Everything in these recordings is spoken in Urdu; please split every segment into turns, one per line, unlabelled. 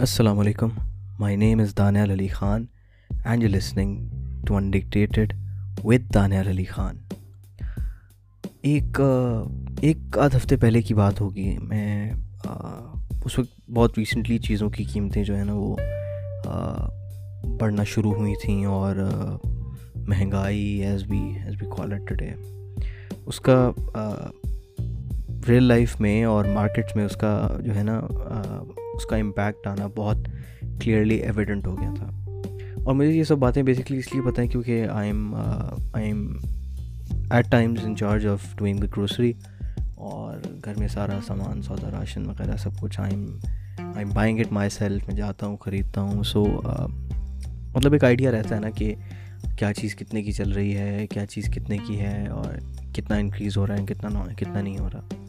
السلام علیکم۔ My name is Daniyal Ali Khan and you listening to indoctrinated with Daniyal Ali Khan ایک ایک آدھ ہفتے پہلے کی بات ہوگی۔ میں اس وقت بہت ریسنٹلی چیزوں کی قیمتیں جو ہے نا وہ بڑھنا شروع ہوئی تھیں اور مہنگائی ایز بی ایز بی ٹوڈے اس کا ریئل لائف میں اور مارکیٹس میں اس کا جو ہے نا اس کا امپیکٹ آنا بہت کلیئرلی ایویڈنٹ ہو گیا تھا۔ اور مجھے یہ سب باتیں بیسکلی اس لیے پتہ ہیں کیونکہ I am I am at times in charge of doing the grocery اور گھر میں سارا سامان، سودا، راشن وغیرہ سب کچھ I am I am buying it myself میں جاتا ہوں، خریدتا ہوں۔ سو uh, مطلب ایک آئیڈیا رہتا ہے نا کہ کیا چیز کتنے کی چل رہی ہے، کیا چیز کتنے کی ہے اور کتنا انکریز ہو رہا ہے، کتنا کتنا نہیں ہو رہا۔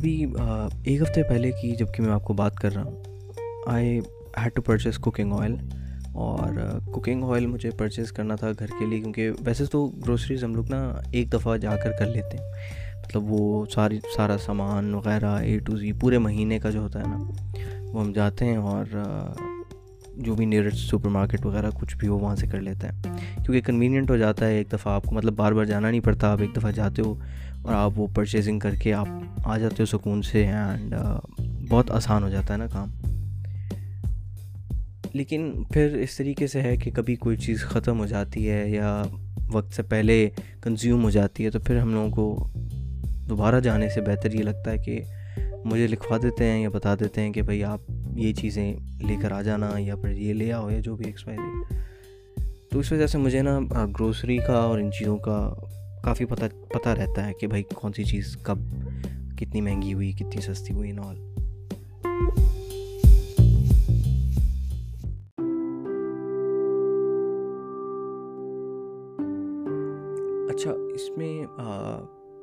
ابھی ایک ہفتے پہلے کی جبکہ میں آپ کو بات کر رہا ہوں I had to purchase cooking oil اور کوکنگ آئل مجھے پرچیز کرنا تھا گھر کے لیے کیونکہ ویسے تو گروسریز ہم لوگ نا ایک دفعہ جا کر کر لیتے ہیں۔ مطلب وہ ساری، سارا سامان وغیرہ اے ٹو زی پورے مہینے کا جو ہوتا ہے نا، وہ ہم جاتے ہیں اور جو بھی نیئرسٹ سپر مارکیٹ وغیرہ کچھ بھی ہو وہاں سے کر لیتا ہے کیونکہ کنوینئنٹ ہو جاتا ہے ایک دفعہ آپ کو مطلب بار بار جانا نہیں پڑتا، آپ ایک دفعہ جاتے ہو اور آپ وہ پرچیزنگ کر کے آپ آ جاتے ہو سکون سے اینڈ بہت آسان ہو جاتا ہے نا کام۔ لیکن پھر اس طریقے سے ہے کہ کبھی کوئی چیز ختم ہو جاتی ہے یا وقت سے پہلے کنزیوم ہو جاتی ہے تو پھر ہم لوگوں کو دوبارہ جانے سے بہتر یہ لگتا ہے کہ مجھے لکھوا دیتے ہیں یا بتا دیتے ہیں کہ بھائی آپ یہ چیزیں لے کر آ جانا یا پھر یہ لے آؤ یا جو بھی ایکسپائری تو اس وجہ سے مجھے نا گروسری کا اور ان چیزوں کا کافی پتہ پتہ رہتا ہے کہ بھائی کون سی چیز کب کتنی مہنگی ہوئی، کتنی سستی ہوئی نال اچھا اس میں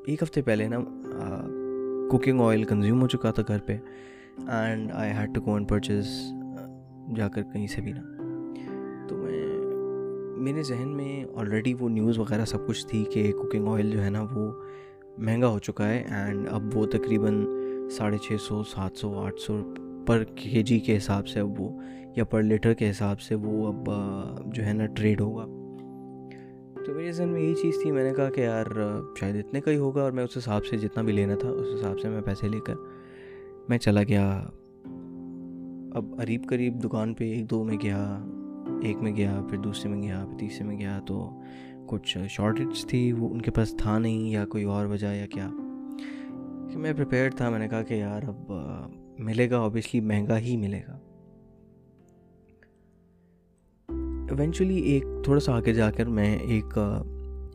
ایک ہفتے پہلے نا کوکنگ آئل کنزیوم ہو چکا تھا گھر پہ and I had to and purchase جا کر کہیں سے بھی نا۔ میرے ذہن میں آلریڈی وہ نیوز وغیرہ سب کچھ تھی کہ کوکنگ آئل جو ہے نا وہ مہنگا ہو چکا ہے اینڈ اب وہ تقریباً ساڑھے چھ سو، سات سو، آٹھ سو پر کے جی کے حساب سے اب وہ یا پر لیٹر کے حساب سے وہ اب جو ہے نا ٹریڈ ہوگا۔ تو میرے ذہن میں یہی چیز تھی، میں نے کہا کہ یار شاید اتنے کا ہی ہوگا اور میں اس حساب سے جتنا بھی لینا تھا، اس حساب سے میں پیسے لے کر میں چلا گیا۔ اب قریب قریب دکان پہ ایک دو میں گیا۔ ایک میں گیا، پھر دوسرے میں گیا، پھر تیسرے میں گیا، تو کچھ شارٹیج تھی، وہ ان کے پاس تھا نہیں یا کوئی اور وجہ یا کیا۔ کہ میں پریپیئرڈ تھا، میں نے کہا کہ یار اب ملے گا اوبیسلی مہنگا ہی ملے گا۔ ایونچولی ایک تھوڑا سا آگے جا کر میں ایک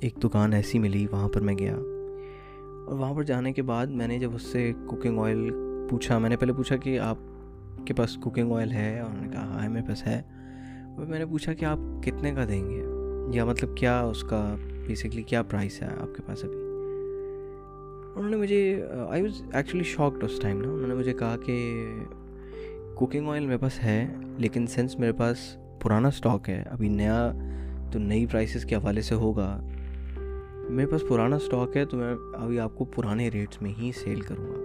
ایک دکان ایسی ملی، وہاں پر میں گیا۔ اور وہاں پر جانے کے بعد میں نے جب اس سے کوکنگ آئل پوچھا، میں نے پہلے پوچھا کہ آپ کے پاس کوکنگ آئل ہے؟ اور انہوں نے کہا ہاں میرے پاس ہے۔ اور میں نے پوچھا کہ آپ کتنے کا دیں گے؟ یا مطلب کیا اس کا بیسکلی کیا پرائس ہے آپ کے پاس ابھی؟ انہوں نے مجھے آئی واز ایکچولی شاکڈ اس ٹائم نا۔ انہوں نے مجھے کہا کہ کوکنگ آئل میرے پاس ہے، لیکن سنس میرے پاس پرانا اسٹاک ہے، ابھی نیا تو نئی پرائسز کے حوالے سے ہوگا۔ میرے پاس پرانا اسٹاک ہے تو میں ابھی آپ کو پرانے ریٹس میں ہی سیل کروں گا۔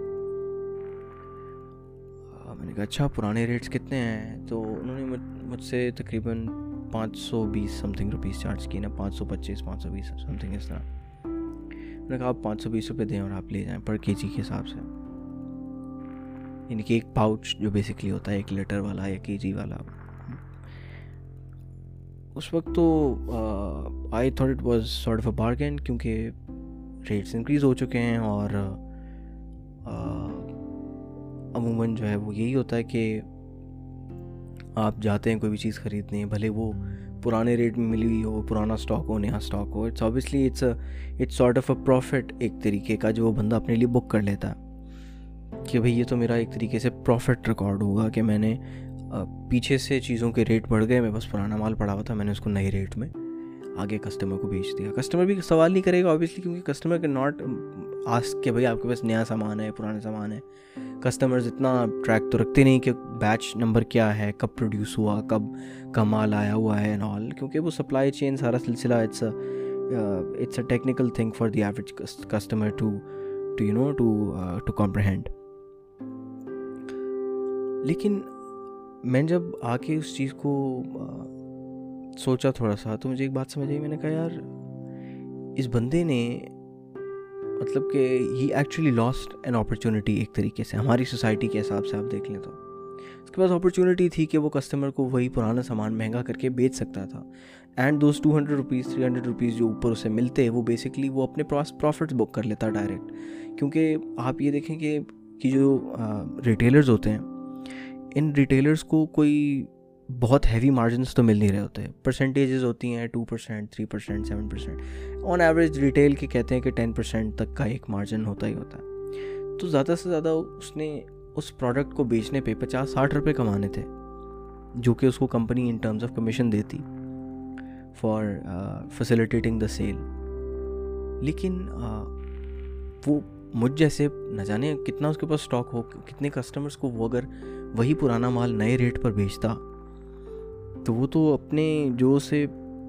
میں نے کہا اچھا پرانے ریٹس کتنے ہیں؟ تو انہوں نے مجھ سے تقریباً پانچ سو بیس سم تھنگ روپیز چارج کی نا، پانچ سو پچیس، پانچ سو بیس سم تھنگ اس طرح۔ میں نے کہا، آپ پانچ سو بیس روپے دیں اور آپ لے جائیں پر کے جی کے حساب سے. یعنی کہ ایک پاؤچ جو بیسکلی ہوتا ہے، ایک لیٹر والا یا کے جی والا۔ اس وقت تو I thought it was sort of a bargain کیونکہ ریٹس انکریز ہو چکے ہیں اور عموماً جو ہے وہ یہی ہوتا ہے کہ آپ جاتے ہیں کوئی بھی چیز خریدنے، بھلے وہ پرانے ریٹ میں ملی ہوئی ہو، پرانا اسٹاک ہو، نیا stock who. It's obviously it's it's sort of a profit ایک طریقے کا جو وہ بندہ اپنے لیے بک کر لیتا ہے کہ بھائی یہ تو میرا ایک طریقے سے پروفٹ ریکارڈ ہوگا کہ میں نے پیچھے سے چیزوں کے ریٹ بڑھ گئے، میں بس پرانا مال پڑا ہوا تھا، میں نے اس کو نئے ریٹ میں آگے کسٹمر کو بھیج دیا۔ کسٹمر بھی سوال نہیں کرے گا آبویسلی کیونکہ کسٹمر کے ناٹ آسک کہ بھائی آپ کے پاس نیا سامان ہے، پرانا سامان ہے۔ کسٹمرز اتنا ٹریک تو رکھتے نہیں کہ بیچ نمبر کیا ہے، کب پروڈیوس ہوا، کب کا مال آیا ہوا ہے آل کیونکہ وہ سپلائی چین سارا سلسلہ it's it's a technical thing for the average customer to to you know to to comprehend لیکن میں جب آ کے اس چیز کو سوچا تھوڑا سا تو مجھے ایک بات سمجھ آئی، میں نے کہا یار، اس بندے نے مطلب کہ he actually lost an opportunity ایک طریقے سے، ہماری سوسائٹی کے حساب سے آپ دیکھ لیں تو۔ اس کے پاس اپرچونیٹی تھی کہ وہ کسٹمر کو وہی پرانا سامان مہنگا کر کے بیچ سکتا تھا۔ اینڈ دوست two hundred rupees three hundred rupees جو اوپر اسے ملتے، وہ بیسکلی وہ اپنے پاس پروفٹس بک کر لیتا ڈائریکٹ کیونکہ آپ یہ دیکھیں کہ جو ریٹیلرز ہوتے ہیں، ان ریٹیلرس کو کوئی بہت ہیوی مارجنس تو مل نہیں رہے ہوتے۔ پرسنٹیجز ہوتی ہیں two percent three percent seven percent on average retail کے کہتے ہیں کہ ٹین پرسینٹ تک کا ایک مارجن ہوتا ہی ہوتا ہے۔ تو زیادہ سے زیادہ اس نے اس پروڈکٹ کو بیچنے پہ پچاس ساٹھ روپے کمانے تھے، جو کہ اس کو company in terms of commission دیتی فار فیسیلیٹیٹنگ دا سیل لیکن وہ مجھ جیسے نہ جانے کتنا اس کے پاس اسٹاک ہو، کتنے کسٹمرس کو وہ اگر وہی پرانا مال نئے ریٹ پر بیچتا، تو وہ تو اپنے جو اسے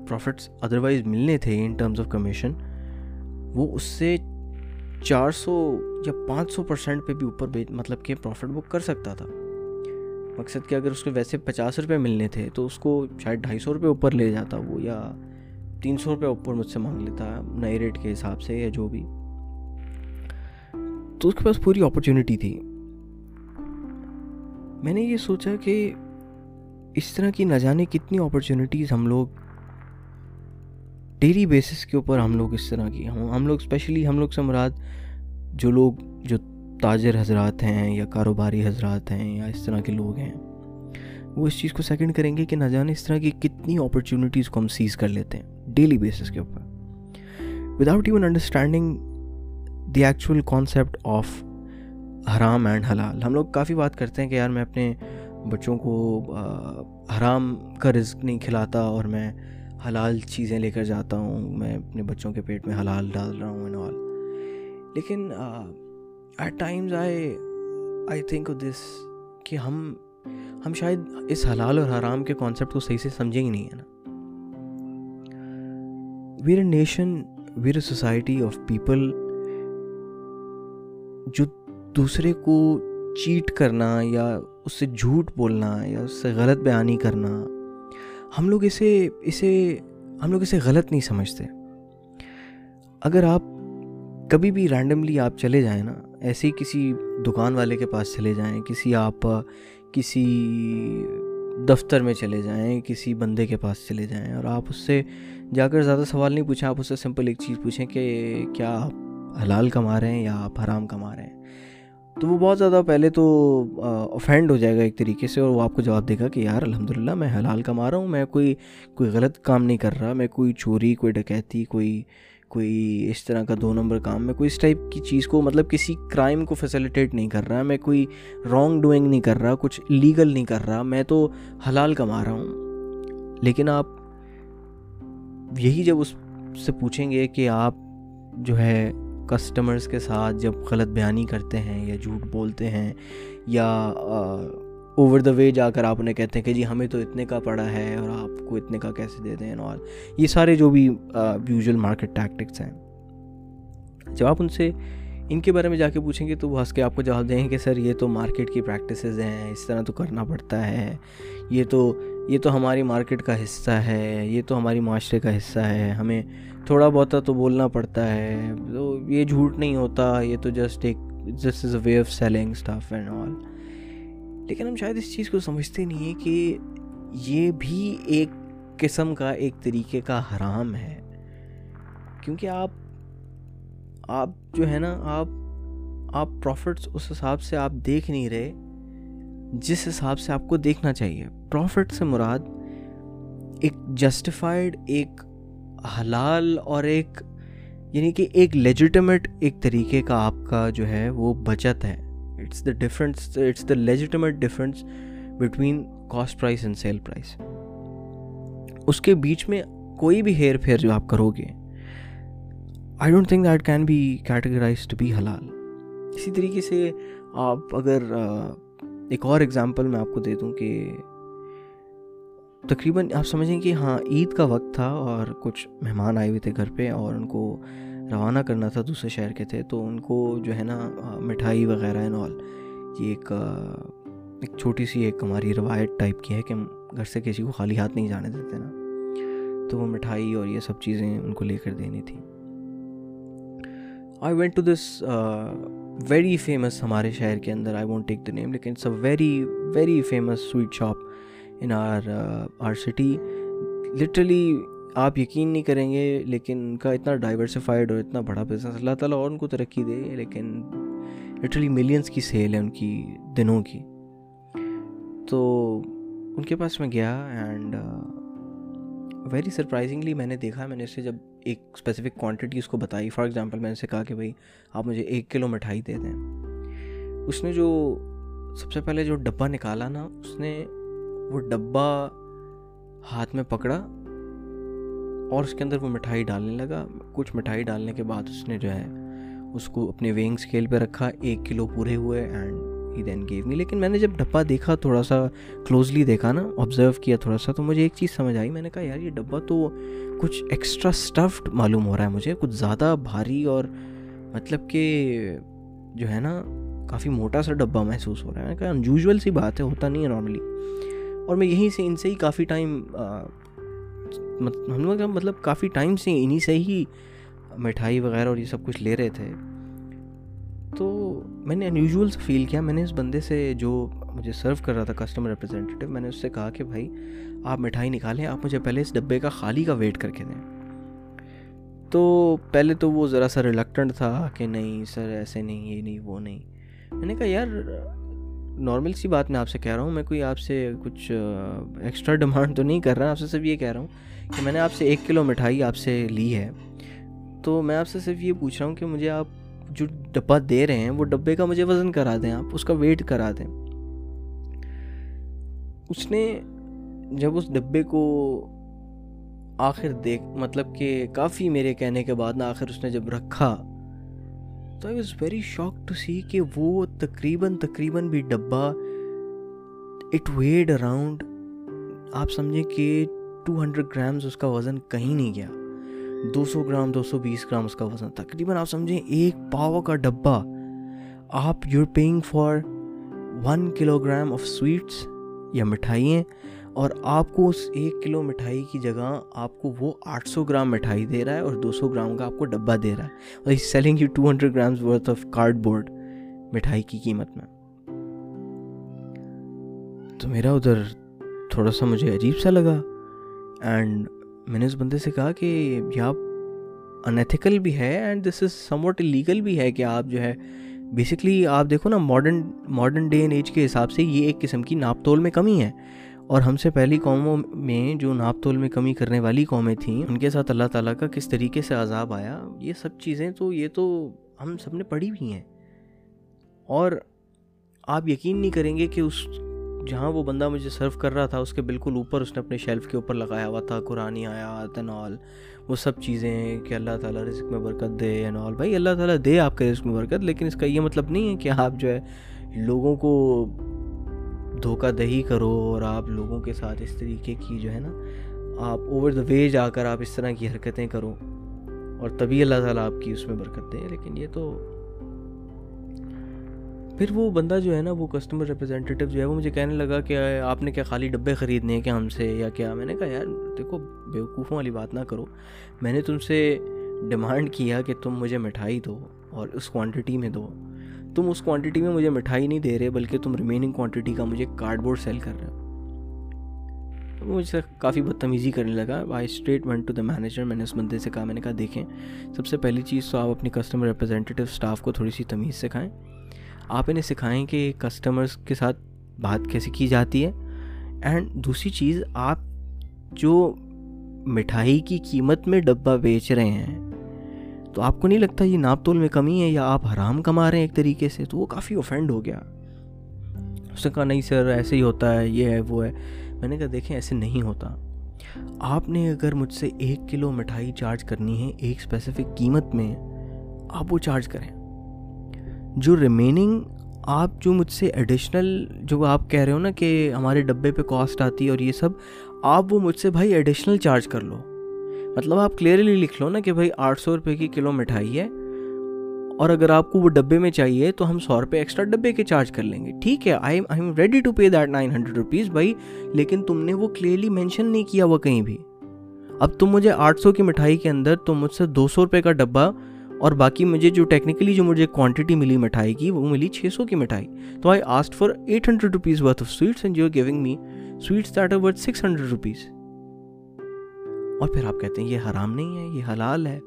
پروفٹس ادروائز ملنے تھے ان ٹرمز آف کمیشن وہ اس سے چار سو یا پانچ سو پرسینٹ پہ بھی اوپر بیچ مطلب کہ پروفٹ بک کر سکتا تھا۔ مقصد کہ اگر اس کو ویسے پچاس روپے ملنے تھے تو اس کو شاید ڈھائی سو روپے اوپر لے جاتا وہ یا تین سو روپے اوپر مجھ سے مانگ لیتا نئے ریٹ کے حساب سے یا جو بھی۔ تو اس کے پاس پوری اپرچونیٹی تھی۔ میں نے یہ سوچا کہ اس طرح کی نہ جانے کتنی اپرچونیٹیز ہم لوگ ڈیلی بیسس کے اوپر ہم لوگ اس طرح کی ہم لوگ اسپیشلی ہم لوگ سے مراد جو لوگ جو تاجر حضرات ہیں یا کاروباری حضرات ہیں یا اس طرح کے لوگ ہیں، وہ اس چیز کو سیکنڈ کریں گے کہ نہ جانے اس طرح کی کتنی اپرچونیٹیز کو ہم سیز کر لیتے ہیں ڈیلی بیسس کے اوپر۔ Without even understanding the actual concept of haram and halal, ہم لوگ کافی بات کرتے ہیں کہ یار میں اپنے بچوں کو حرام کا رزق نہیں کھلاتا اور میں حلال چیزیں لے کر جاتا ہوں، میں اپنے بچوں کے پیٹ میں حلال ڈال رہا ہوں اینڈ آل لیکن at times I I think this کہ ہم ہم شاید اس حلال اور حرام کے کانسیپٹ کو صحیح سے سمجھیں ہی نہیں، ہے نا؟ We're a nation we're a society of people جو دوسرے کو چیٹ کرنا یا اس سے جھوٹ بولنا یا اس سے غلط بیانی کرنا ہم لوگ اسے اسے، ہم لوگ اسے غلط نہیں سمجھتے۔ اگر آپ کبھی بھی رینڈملی آپ چلے جائیں نا، ایسے ہی کسی دکان والے کے پاس چلے جائیں، کسی آپ، کسی دفتر میں چلے جائیں، کسی بندے کے پاس چلے جائیں اور آپ اس سے جا کر زیادہ سوال نہیں پوچھیں، آپ اس سے سمپل ایک چیز پوچھیں کہ کیا آپ حلال کما رہے ہیں یا آپ حرام کما رہے ہیں۔ تو وہ بہت زیادہ پہلے تو افینڈ ہو جائے گا ایک طریقے سے اور وہ آپ کو جواب دے گا کہ یار الحمد للہ میں حلال کما رہا ہوں، میں کوئی کوئی غلط کام نہیں کر رہا، میں کوئی چوری، کوئی ڈکیتی، کوئی کوئی اس طرح کا دو نمبر کام، میں کوئی اس ٹائپ کی چیز کو مطلب کسی کرائم کو فیسیلیٹیٹ نہیں کر رہا، میں کوئی رانگ ڈوئنگ نہیں کر رہا، کچھ لیگل نہیں کر رہا، میں تو حلال کما رہا ہوں۔ لیکن آپ یہی جب اس سے پوچھیں گے کہ آپ جو ہے کسٹمرز کے ساتھ جب غلط بیانی کرتے ہیں یا جھوٹ بولتے ہیں یا اوور دا وے جا کر آپ انہیں کہتے ہیں کہ جی ہمیں تو اتنے کا پڑا ہے اور آپ کو اتنے کا کیسے دے دیں اور یہ سارے جو بھی یوزول مارکیٹ ٹیکٹکس ہیں۔ جب آپ ان سے ان کے بارے میں جا کے پوچھیں گے تو وہ ہنس کے آپ کو جواب دیں گے کہ سر یہ تو مارکیٹ کی پریکٹسز ہیں، اس طرح تو کرنا پڑتا ہے، یہ تو یہ تو ہماری مارکیٹ کا حصہ ہے، یہ تو ہماری معاشرے کا حصہ ہے، ہمیں تھوڑا بہت تو بولنا پڑتا ہے، تو یہ جھوٹ نہیں ہوتا، یہ تو جسٹ ایک just is a way of selling stuff and all لیکن ہم شاید اس چیز کو سمجھتے نہیں ہیں کہ یہ بھی ایک قسم کا، ایک طریقے کا حرام ہے۔ کیونکہ آپ آپ جو ہے نا، آپ آپ پروفٹس اس حساب سے آپ دیکھ نہیں رہے۔ جس حساب سے آپ کو دیکھنا چاہیے۔ پروفٹ سے مراد ایک جسٹیفائڈ ایک حلال اور ایک یعنی کہ ایک لیجیٹمیٹ ایک طریقے کا آپ کا جو ہے وہ بچت ہے۔ It's the difference it's the legitimate difference between cost price and sale price اس کے بیچ میں کوئی بھی ہیر پھیر جو آپ کرو گے I don't think that can be categorized to be halal. اسی طریقے سے آپ اگر ایک اور ایگزامپل میں آپ کو دے دوں کہ تقریباً آپ سمجھیں کہ ہاں عید کا وقت تھا اور کچھ مہمان آئے ہوئے تھے گھر پہ اور ان کو روانہ کرنا تھا دوسرے شہر کے تھے، تو ان کو جو ہے نا مٹھائی وغیرہ اینڈ آل یہ ایک ایک چھوٹی سی ایک ہماری روایت ٹائپ کی ہے کہ ہم گھر سے کسی کو خالی ہاتھ نہیں جانے دیتے نا۔ تو وہ مٹھائی اور یہ سب چیزیں ان کو لے کر دینی تھی I went to this very famous ہمارے شہر کے اندر I won't take the name لیکن it's a very very famous sweet shop in our our city literally آپ یقین نہیں کریں گے، لیکن ان کا اتنا ڈائیورسفائڈ اور اتنا بڑا بزنس اللہ تعالیٰ اور ان کو ترقی دے، لیکن لٹرلی ملینس کی سیل ہے ان کی دنوں کی۔ تو ان کے پاس میں گیا اینڈ ویری سرپرائزنگلی میں نے دیکھا میں نے اس سے جب ایک اسپیسیفک کوانٹٹی اس کو بتائی فار ایگزامپل میں نے اسے کہا کہ بھائی، آپ مجھے ایک کلو مٹھائی دے دیں۔ اس نے جو سب سے پہلے جو ڈبہ نکالا نا، اس نے وہ ڈبہ ہاتھ میں پکڑا اور اس کے اندر وہ مٹھائی ڈالنے لگا۔ کچھ مٹھائی ڈالنے کے بعد اس نے جو ہے، اس کو اپنے وینگ اسکیل پہ رکھا، ایک کلو پورے ہوئے اینڈ ہی دین گیو می لیکن میں نے جب ڈبہ دیکھا، تھوڑا سا کلوزلی دیکھا نا آبزرو کیا تھوڑا سا، تو مجھے ایک چیز سمجھ آئی۔ میں نے کہا، یار، یہ ڈبہ تو کچھ ایکسٹرا اسٹفڈ معلوم ہو رہا ہے مجھے۔ کچھ زیادہ بھاری اور مطلب کہ جو ہے نا، کافی موٹا سا ڈبہ محسوس ہو رہا ہے۔ میں نے کہا انیوژول سی بات ہے، ہوتا نہیں ہے نارملی اور میں یہیں سے، ان سے ہی کافی ٹائم ہم لوگ مطلب کافی ٹائم سے انہیں سے ہی مٹھائی وغیرہ اور یہ سب کچھ لے رہے تھے۔ تو میں نے انیوژول سے فیل کیا۔ میں نے اس بندے سے جو مجھے سرو کر رہا تھا کسٹمر ریپرزینٹیو میں نے اس سے کہا کہ بھائی، آپ مٹھائی نکالیں، آپ مجھے پہلے اس ڈبے کا خالی کا ویٹ کر کے دیں۔ تو پہلے تو وہ ذرا سا ریلیکٹنٹ تھا کہ نہیں سر، ایسے نہیں، یہ نہیں، وہ نہیں۔ میں نے کہا، یار نارمل سی بات میں آپ سے کہہ رہا ہوں۔ میں کوئی آپ سے کچھ ایکسٹرا ڈیمانڈ تو نہیں کر رہا، آپ سے صرف یہ کہہ رہا ہوں کہ میں نے آپ سے ایک کلو مٹھائی آپ سے لی ہے۔ تو میں آپ سے صرف یہ پوچھ رہا ہوں کہ مجھے آپ جو ڈبہ دے رہے ہیں، وہ ڈبے کا مجھے وزن کرا دیں آپ، اس کا ویٹ کرا دیں۔ اس نے جب اس ڈبے کو آخر دیکھ مطلب کہ کافی میرے کہنے کے بعد نا آخر اس نے جب رکھا، تو I was very shock to see کہ وہ تقریباً تقریباً بھی ڈبہ اٹ ویڈ اراؤنڈ آپ سمجھیں کہ ٹو ہنڈریڈ گرامز اس کا وزن کہیں نہیں گیا۔ دو سو گرام، دو سو بیس گرام اس کا وزن، تقریباً آپ سمجھیں ایک پاوا کا ڈبہ، آپ you're paying for one kilogram of sweets یا مٹھائیاں، اور آپ کو اس ایک کلو مٹھائی کی جگہ آپ کو وہ آٹھ سو گرام مٹھائی دے رہا ہے اور دو سو گرام کا آپ کو ڈبہ دے رہا ہے۔ اور selling you two hundred grams worth of cardboard مٹھائی کی قیمت میں۔ تو میرا ادھر تھوڑا سا مجھے عجیب سا لگا۔ اینڈ میں نے اس بندے سے کہا کہ یہ آپ انیتھیکل بھی ہے and this is somewhat legal بھی ہے کہ آپ جو ہے بیسکلی آپ دیکھو نا modern modern day and age کے حساب سے یہ ایک قسم کی ناپ تول میں کمی ہے اور ہم سے پہلی قوموں میں جو ناپ تول میں کمی کرنے والی قومیں تھیں ان کے ساتھ اللہ تعالیٰ کا کس طریقے سے عذاب آیا یہ سب چیزیں تو یہ تو ہم سب نے پڑھی بھی ہیں اور آپ یقین نہیں کریں گے کہ اس جہاں وہ بندہ مجھے سرو کر رہا تھا، اس کے بالکل اوپر اس نے اپنے شیلف کے اوپر لگایا ہوا تھا، قرآن آیا تنال وہ سب چیزیں کہ اللہ تعالیٰ رزق میں برکت دے اینال بھائی، اللہ تعالیٰ دے آپ کے رزق میں برکت، لیکن اس کا یہ مطلب نہیں ہے کہ آپ جو ہے لوگوں کو دھوکہ دہی کرو اور آپ لوگوں کے ساتھ اس طریقے کی جو ہے نا، آپ اوور دا وے جا کر آپ اس طرح کی حرکتیں کرو اور تبھی اللہ تعالیٰ آپ کی اس میں برکت دے. لیکن یہ تو پھر وہ بندہ جو ہے نا، وہ کسٹمر ریپرزینٹیو جو ہے، وہ مجھے کہنے لگا کہ آپ نے کیا خالی ڈبے خریدنے ہیں کیا ہم سے یا کیا؟ میں نے کہا، یار، دیکھو، بیوقوفوں والی بات نہ کرو۔ میں نے تم سے ڈیمانڈ کیا کہ تم مجھے مٹھائی دو اور اس کوانٹٹی میں دو۔ تم اس کوانٹٹی میں مجھے مٹھائی نہیں دے رہے، بلکہ تم ریمیننگ کوانٹٹی کا مجھے کارڈ بورڈ سیل کر رہے ہو۔ وہ مجھ سے کافی بدتمیزی کرنے لگا۔ I straight went to the manager میں نے اس بندے سے کہا، میں نے کہا، دیکھیں، سب سے پہلی چیز تو آپ اپنی کسٹمر ریپرزینٹیو اسٹاف کو تھوڑی سی تمیز سکھائیں آپ انہیں سکھائیں کہ کسٹمرس کے ساتھ بات کیسے کی جاتی ہے؟ اینڈ دوسری چیز، آپ جو مٹھائی کی قیمت میں ڈبہ بیچ رہے ہیں، تو آپ کو نہیں لگتا یہ ناپ تول میں کمی ہے یا آپ حرام کما رہے ہیں ایک طریقے سے؟ تو وہ کافی اوفینڈ ہو گیا۔ اس نے کہا، نہیں سر، ایسے ہی ہوتا ہے، یہ ہے، وہ ہے۔ میں نے کہا، دیکھیں، ایسے نہیں ہوتا۔ آپ نے اگر مجھ سے ایک کلو مٹھائی چارج کرنی ہے ایک اسپیسیفک قیمت میں، آپ وہ چارج کریں۔ جو ریمیننگ آپ جو مجھ سے ایڈیشنل جو آپ کہہ رہے ہو نا کہ ہمارے ڈبے پہ کاسٹ آتی ہے اور یہ سب، آپ وہ مجھ سے بھائی ایڈیشنل چارج کر لو۔ مطلب آپ کلیئرلی لکھ لو نا کہ بھائی آٹھ سو روپے کی کلو مٹھائی ہے اور اگر آپ کو وہ ڈبے میں چاہیے تو ہم سو روپے ایکسٹرا ڈبے کے چارج کر لیں گے۔ ٹھیک ہے I I am ready to pay that nine hundred rupees بھائی، لیکن تم نے وہ کلیئرلی مینشن نہیں کیا ہوا کہیں بھی۔ اب تم مجھے آٹھ سو کی مٹھائی کے اندر تم مجھ سے دو سو روپے کا ڈبہ اور باقی مجھے جو ٹیکنیکلی جو مجھے کوانٹٹی ملی مٹھائی کی وہ ملی چھ سو کی مٹھائی۔ تو I asked for eight hundred rupees worth of sweets and you are giving me sweets that are worth six hundred rupees اور پھر آپ کہتے ہیں یہ حرام نہیں ہے، یہ حلال ہے۔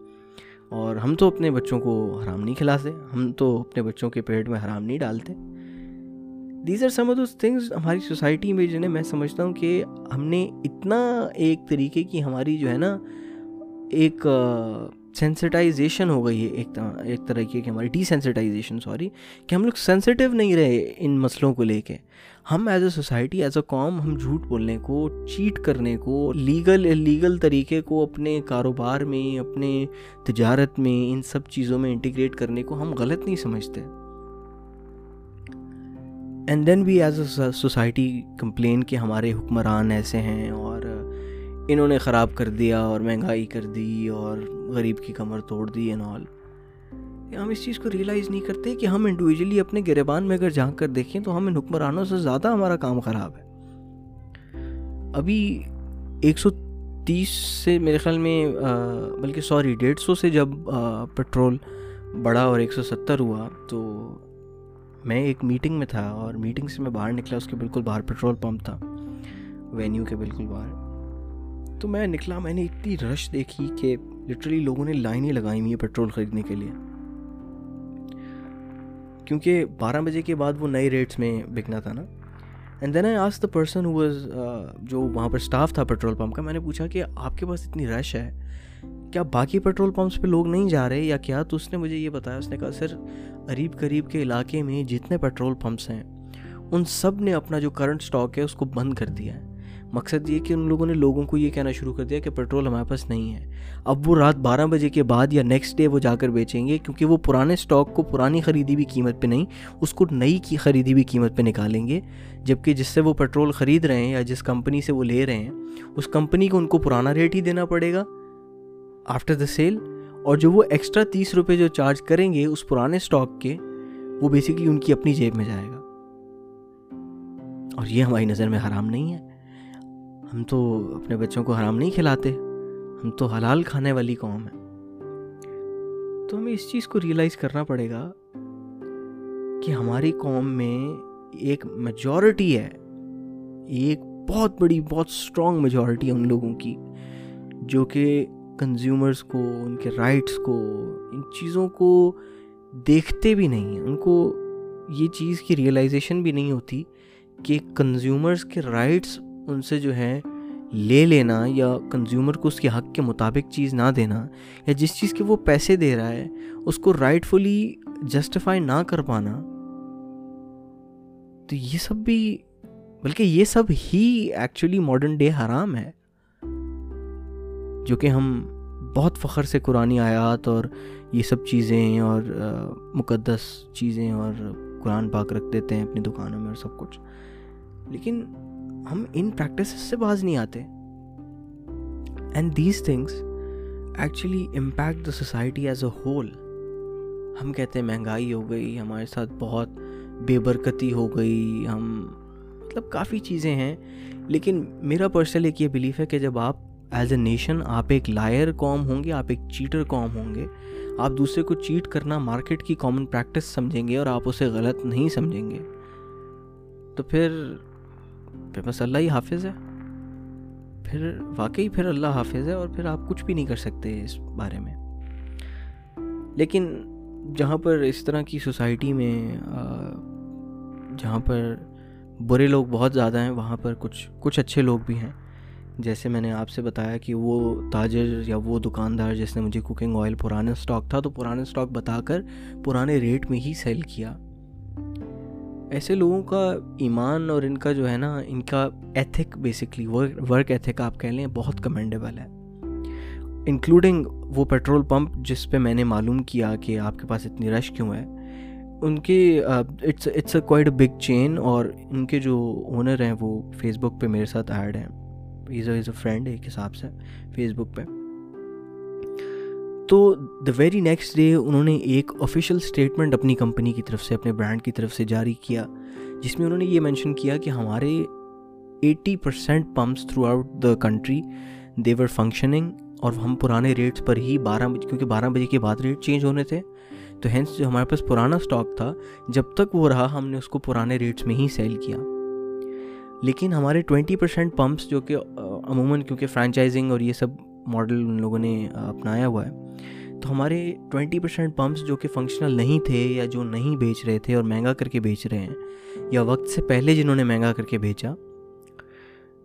اور ہم تو اپنے بچوں کو حرام نہیں کھلاتے ہم تو اپنے بچوں کے پیٹ میں حرام نہیں ڈالتے۔ These are some of those things ہماری سوسائٹی میں جنہیں میں سمجھتا ہوں کہ ہم نے اتنا ایک طریقے کی ہماری جو ہے نا ایک سینسٹائزیشن ہو گئی ہے ایک ایک طریقے کی ہماری ڈی سینسٹائزیشن سوری کہ ہم لوگ سینسٹیو نہیں رہے ان مسئلوں کو لے کے۔ ہم as a society as a قوم، ہم جھوٹ بولنے کو چیٹ کرنے کو لیگل لیگل طریقے کو اپنے کاروبار میں، اپنے تجارت میں، ان سب چیزوں میں انٹیگریٹ کرنے کو ہم غلط نہیں سمجھتے۔ And then we as a society complain کہ ہمارے حکمران ایسے ہیں اور انہوں نے خراب کر دیا اور مہنگائی کر دی اور غریب کی کمر توڑ دی اینڈ آل ہم اس چیز کو ریئلائز نہیں کرتے کہ ہم انڈیویجلی اپنے گریبان میں اگر جھانک کر دیکھیں تو ہم ان حکمرانوں سے زیادہ ہمارا کام خراب ہے. ابھی ایک سو تیس سے میرے خیال میں بلکہ سوری، ڈیڑھ سو سے جب پٹرول بڑھا اور ایک سو ستر ہوا تو میں ایک میٹنگ میں تھا اور میٹنگ سے میں باہر نکلا، اس کے بالکل باہر پٹرول پمپ تھا وینیو کے بالکل باہر۔ تو میں نکلا، میں نے اتنی رش دیکھی کہ لٹرلی لوگوں نے لائنیں لگائی ہوئی ہیں پٹرول خریدنے کے لیے۔ کیونکہ بارہ بجے کے بعد وہ نئے ریٹس میں بکنا تھا نا۔ اینڈ دین آئی آس دا پرسن واز جو وہاں پر اسٹاف تھا پیٹرول پمپ کا، میں نے پوچھا کہ آپ کے پاس اتنی رش ہے؟ کیا باقی پیٹرول پمپس پہ لوگ نہیں جا رہے یا کیا؟ تو اس نے مجھے یہ بتایا، اس نے کہا، سر، قریب قریب کے علاقے میں جتنے پیٹرول پمپس ہیں، ان سب نے اپنا جو کرنٹ اسٹاک ہے، اس کو بند کر دیا ہے۔ مقصد یہ کہ ان لوگوں نے لوگوں کو یہ کہنا شروع کر دیا کہ پیٹرول ہمارے پاس نہیں ہے۔ اب وہ رات بارہ بجے کے بعد یا نیکسٹ ڈے وہ جا کر بیچیں گے کیونکہ وہ پرانے اسٹاک کو پرانی خریدی ہوئی قیمت پہ نہیں، اس کو نئی کی خریدی ہوئی قیمت پہ نکالیں گے۔ جبکہ جس سے وہ پیٹرول خرید رہے ہیں یا جس کمپنی سے وہ لے رہے ہیں، اس کمپنی کو ان کو پرانا ریٹ ہی دینا پڑے گا۔ آفٹر دا سیل اور جو وہ ایکسٹرا تیس روپے جو چارج کریں گے اس پرانے اسٹاک کے، وہ بیسکلی ان کی اپنی جیب میں جائے گا۔ اور یہ ہماری نظر میں حرام نہیں ہے۔ ہم تو اپنے بچوں کو حرام نہیں کھلاتے۔ ہم تو حلال کھانے والی قوم ہے تو ہمیں اس چیز کو ریئلائز کرنا پڑے گا کہ ہماری قوم میں ایک میجورٹی ہے۔ ایک بہت بڑی، بہت اسٹرانگ میجورٹی ہے ان لوگوں کی، جو کہ کنزیومرس کو، ان کے رائٹس کو، ان چیزوں کو دیکھتے بھی نہیں ہیں۔ ان کو یہ چیز کی ریئلائزیشن بھی نہیں ہوتی کہ کنزیومرس کے رائٹس ان سے جو ہے لے لینا یا کنزیومر کو اس کے حق کے مطابق چیز نہ دینا یا جس چیز کے وہ پیسے دے رہا ہے، اس کو رائٹ فلی جسٹیفائی نہ کر پانا۔ تو یہ سب بھی، بلکہ یہ سب ہی ایکچولی ماڈرن ڈے حرام ہے۔ جو کہ ہم بہت فخر سے قرآن آیات اور یہ سب چیزیں اور مقدس چیزیں اور قرآن پاک رکھ دیتے ہیں اپنی دکانوں میں اور سب کچھ۔ لیکن ہم ان پریکٹس سے باز نہیں آتے۔ And these things actually impact the society as a whole ہم کہتے ہیں مہنگائی ہو گئی، ہمارے ساتھ بہت بے برکتی ہو گئی۔ ہم مطلب کافی چیزیں ہیں۔ لیکن میرا پرسنل ایک یہ بلیف ہے کہ جب آپ ایز اے نیشن آپ ایک لائر قوم ہوں گے، آپ ایک چیٹر قوم ہوں گے۔ آپ دوسرے کو چیٹ کرنا مارکیٹ کی کامن پریکٹس سمجھیں گے اور آپ اسے غلط نہیں سمجھیں گے۔ تو پھر پھر بس اللہ ہی حافظ ہے۔ پھر واقعی پھر اللہ حافظ ہے اور پھر آپ کچھ بھی نہیں کر سکتے اس بارے میں۔ لیکن جہاں پر اس طرح کی سوسائٹی میں جہاں پر برے لوگ بہت زیادہ ہیں، وہاں پر کچھ کچھ اچھے لوگ بھی ہیں۔ جیسے میں نے آپ سے بتایا کہ وہ تاجر یا وہ دکاندار جس نے مجھے کوکنگ آئل پرانے اسٹاک تھا، تو پرانے اسٹاک بتا کر پرانے ریٹ میں ہی سیل کیا۔ ایسے لوگوں کا ایمان اور ان کا جو ہے نا، ان کا ایتھک بیسکلی ورک ایتھک آپ کہہ لیں، بہت کمینڈیبل ہے۔ انکلوڈنگ وہ پیٹرول پمپ جس پہ میں نے معلوم کیا کہ آپ کے پاس اتنی رش کیوں ہے۔ ان کے it's it's a quite big chain اور ان کے جو اونر ہیں وہ فیس بک پہ میرے ساتھ ایڈ ہیں۔ از اے فرینڈ ایک حساب سے فیس بک پہ۔ تو دا ویری نیکسٹ ڈے انہوں نے ایک آفیشیل اسٹیٹمنٹ اپنی کمپنی کی طرف سے، اپنے برانڈ کی طرف سے جاری کیا، جس میں انہوں نے یہ مینشن کیا کہ ہمارے eighty percent pumps throughout the country they were functioning اور ہم پرانے ریٹس پر ہی بارہ بجے، کیونکہ بارہ بجے کے بعد ریٹ چینج ہونے تھے۔ تو ہینس جو ہمارے پاس پرانا اسٹاک تھا، جب تک وہ رہا ہم نے اس کو پرانے ریٹس میں ہی سیل کیا۔ لیکن ہمارے ٹوینٹی پرسینٹ پمپس جو کہ عموماً کیونکہ فرینچائزنگ اور یہ سب ماڈل ان لوگوں نے اپنایا ہوا ہے۔ تو ہمارے ٹوینٹی پرسینٹ پمپس جو کہ فنکشنل نہیں تھے یا جو نہیں بیچ رہے تھے اور مہنگا کر کے بیچ رہے ہیں، یا وقت سے پہلے جنہوں نے مہنگا کر کے بیچا،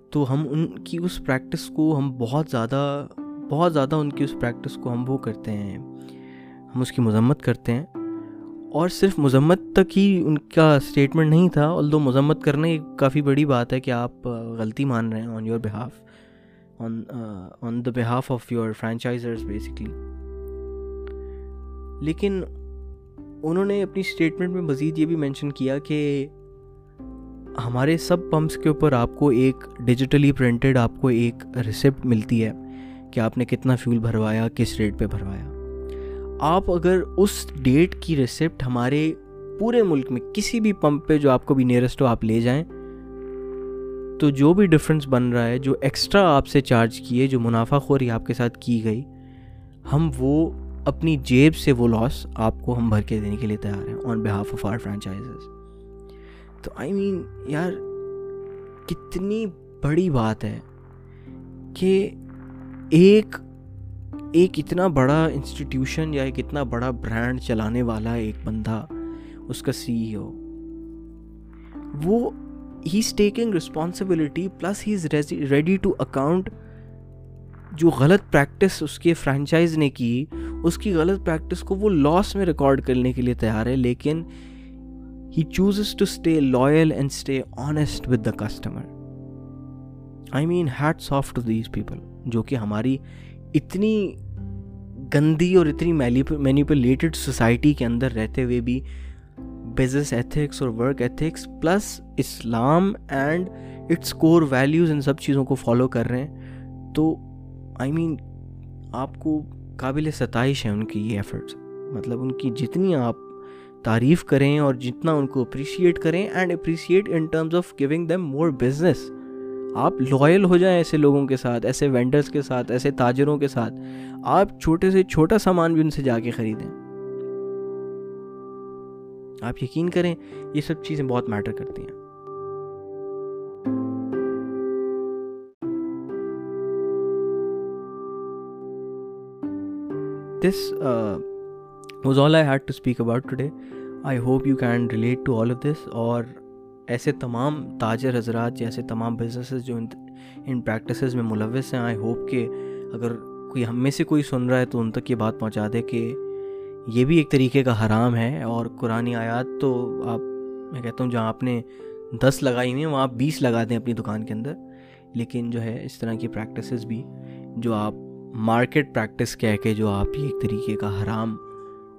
تو ہم ان کی اس پریکٹس کو ہم بہت زیادہ بہت زیادہ ان کی اس پریکٹس کو ہم وہ کرتے ہیں۔ ہم اس کی مذمت کرتے ہیں۔ اور صرف مذمت تک ہی ان کا اسٹیٹمنٹ نہیں تھا اور دو مذمت کرنا ایک کافی بڑی بات ہے کہ آپ غلطی مان رہے ہیں on your behalf on on the behalf of your franchisers basically لیکن انہوں نے اپنی اسٹیٹمنٹ میں مزید یہ بھی مینشن کیا کہ ہمارے سب پمپس کے اوپر آپ کو ایک ڈیجیٹلی پرنٹڈ آپ کو ایک ریسپٹ ملتی ہے کہ آپ نے کتنا فیول بھروایا، کس ریٹ پہ بھروایا۔ آپ اگر اس ڈیٹ کی ریسپٹ ہمارے پورے ملک میں کسی بھی پمپ پہ جو آپ کو بھی نیئرسٹ ہو، آپ لے جائیں تو جو بھی ڈفرینس بن رہا ہے، جو ایکسٹرا آپ سے چارج کیے، جو منافع خوری آپ کے ساتھ کی گئی، ہم وہ اپنی جیب سے وہ لاس آپ کو ہم بھر کے دینے کے لیے تیار ہیں on behalf of our franchises تو آئی مین یار، کتنی بڑی بات ہے کہ ایک ایک اتنا بڑا انسٹیٹیوشن یا ایک اتنا بڑا برانڈ چلانے والا ایک بندہ، اس کا سی ای او وہ he is taking responsibility plus he is ready to account جو غلط پریکٹس اس کے فرینچائز نے کی، اس کی غلط پریکٹس کو وہ لاس میں ریکارڈ کرنے کے لیے تیار ہے، لیکن he chooses to stay loyal and stay honest with the customer I mean hats soft to these people جو کہ ہماری اتنی گندی اور اتنی مینیپولیٹڈ سوسائٹی کے اندر رہتے ہوئے بھی بزنس ایتھکس اور work ethics plus Islam and its core values ان سب چیزوں کو فالو کر رہے ہیں۔ تو آئی مین آپ کو قابل ستائش ہے ان کی یہ ایفرٹس مطلب ان کی جتنی آپ تعریف کریں اور جتنا ان کو اپریشیٹ کریں and appreciate in terms of going them more business آپ لوئل ہو جائیں ایسے لوگوں کے ساتھ، ایسے وینڈرس کے ساتھ، ایسے تاجروں کے ساتھ۔ آپ چھوٹے سے چھوٹا سامان بھی ان سے جا کے خریدیں۔ آپ یقین کریں یہ سب چیزیں بہت میٹر کرتی ہیں۔ This was all I had to speak about today I hope you can relate to all of this اور ایسے تمام تاجر حضرات یا ایسے تمام بزنسز جو ان پریکٹسز میں ملوث ہیں آئی ہوپ کہ اگر کوئی ہم میں سے کوئی سن رہا ہے تو ان تک یہ بات پہنچا دے کہ یہ بھی ایک طریقے کا حرام ہے اور قرآن آیات تو آپ، میں کہتا ہوں، جہاں آپ نے دس لگائی ہوئی ہیں، وہاں آپ بیس لگا دیں اپنی دکان کے اندر۔ لیکن جو ہے، اس طرح کی پریکٹسز بھی جو آپ مارکیٹ پریکٹس کہہ کے جو آپ یہ ایک طریقے کا حرام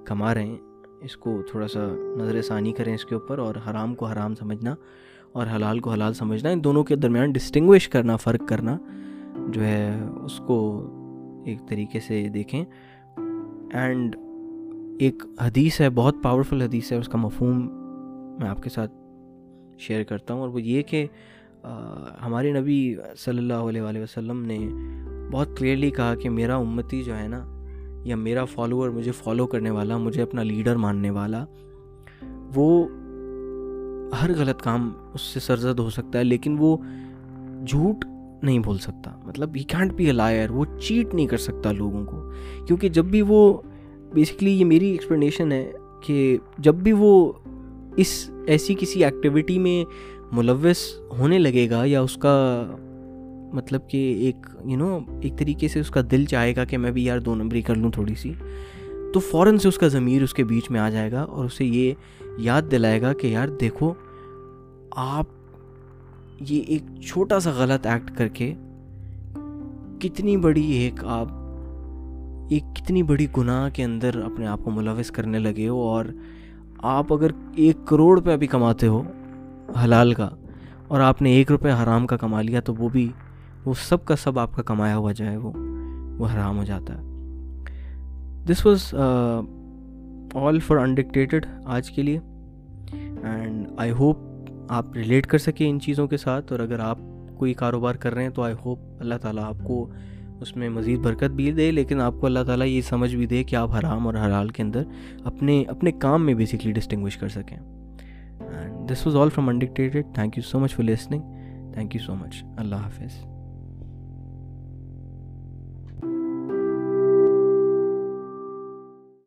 کما رہے ہیں، اس کو تھوڑا سا نظر ثانی کریں اس کے اوپر اور حرام کو حرام سمجھنا اور حلال کو حلال سمجھنا، ان دونوں کے درمیان ڈسٹنگوش کرنا، فرق کرنا جو ہے، اس کو ایک طریقے سے دیکھیں۔ اینڈ ایک حدیث ہے، بہت پاورفل حدیث ہے، اس کا مفہوم میں آپ کے ساتھ شیئر کرتا ہوں۔ اور وہ یہ کہ ہمارے نبی صلی اللہ علیہ وآلہ وسلم نے بہت کلیئرلی کہا کہ میرا امتی جو ہے نا، یا میرا فالوور مجھے فالو کرنے والا، مجھے اپنا لیڈر ماننے والا، وہ ہر غلط کام اس سے سرزد ہو سکتا ہے، لیکن وہ جھوٹ نہیں بول سکتا۔ مطلب he can't be a liar وہ چیٹ نہیں کر سکتا لوگوں کو۔ کیونکہ جب بھی وہ بیسکلی یہ میری ایکسپلینیشن ہے کہ جب بھی وہ اس ایسی کسی ایکٹیویٹی میں ملوث ہونے لگے گا یا اس کا مطلب کہ ایک یو نو ایک طریقے سے اس کا دل چاہے گا کہ میں بھی یار دو نمبری کر لوں تھوڑی سی، تو فوراً سے اس کا ضمیر اس کے بیچ میں آ جائے گا اور اسے یہ یاد دلائے گا کہ یار دیکھو، آپ یہ ایک چھوٹا سا غلط ایکٹ کر کے کتنی بڑی ایک آپ ایک کتنی بڑی گناہ کے اندر اپنے آپ کو ملوث کرنے لگے ہو اور آپ اگر ایک کروڑ روپیہ بھی کماتے ہو حلال کا اور آپ نے ایک روپے حرام کا کما لیا تو وہ بھی وہ سب کا سب آپ کا کمایا ہوا جو ہے وہ وہ حرام ہو جاتا ہے۔ دس واز آل فار انڈکٹیٹڈ آج کے لیے۔ اینڈ آئی ہوپ آپ ریلیٹ کر سکیں ان چیزوں کے ساتھ اور اگر آپ کوئی کاروبار کر رہے ہیں تو آئی ہوپ اللہ تعالیٰ آپ کو اس میں مزید برکت بھی دے، لیکن آپ کو اللہ تعالیٰ یہ سمجھ بھی دے کہ آپ حرام اور حلال کے اندر اپنے اپنے کام میں بیسکلی ڈسٹنگوش کر سکیں۔ And this was all from Inducted thank you so much for listening thank you so much اللہ حافظ۔